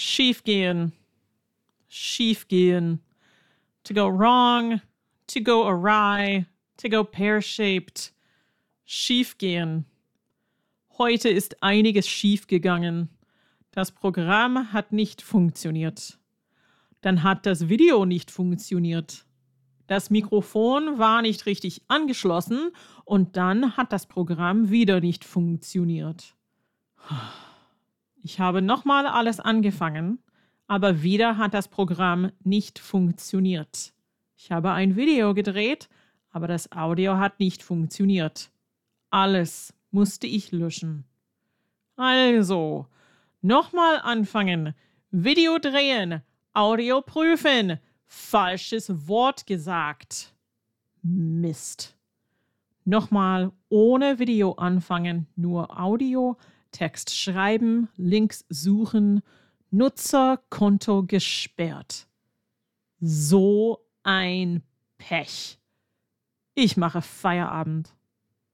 Schiefgehen. Schiefgehen. To go wrong, to go awry, to go pear-shaped. Schiefgehen. Heute ist einiges schiefgegangen. Das Programm hat nicht funktioniert. Dann hat das Video nicht funktioniert. Das Mikrofon war nicht richtig angeschlossen und dann hat das Programm wieder nicht funktioniert. Ich habe nochmal alles angefangen, aber wieder hat das Programm nicht funktioniert. Ich habe ein Video gedreht, aber das Audio hat nicht funktioniert. Alles musste ich löschen. Also, nochmal anfangen. Video drehen, Audio prüfen. Falsches Wort gesagt. Mist. Nochmal ohne Video anfangen, nur Audio, Text schreiben, Links suchen, Nutzerkonto gesperrt. So ein Pech. Ich mache Feierabend.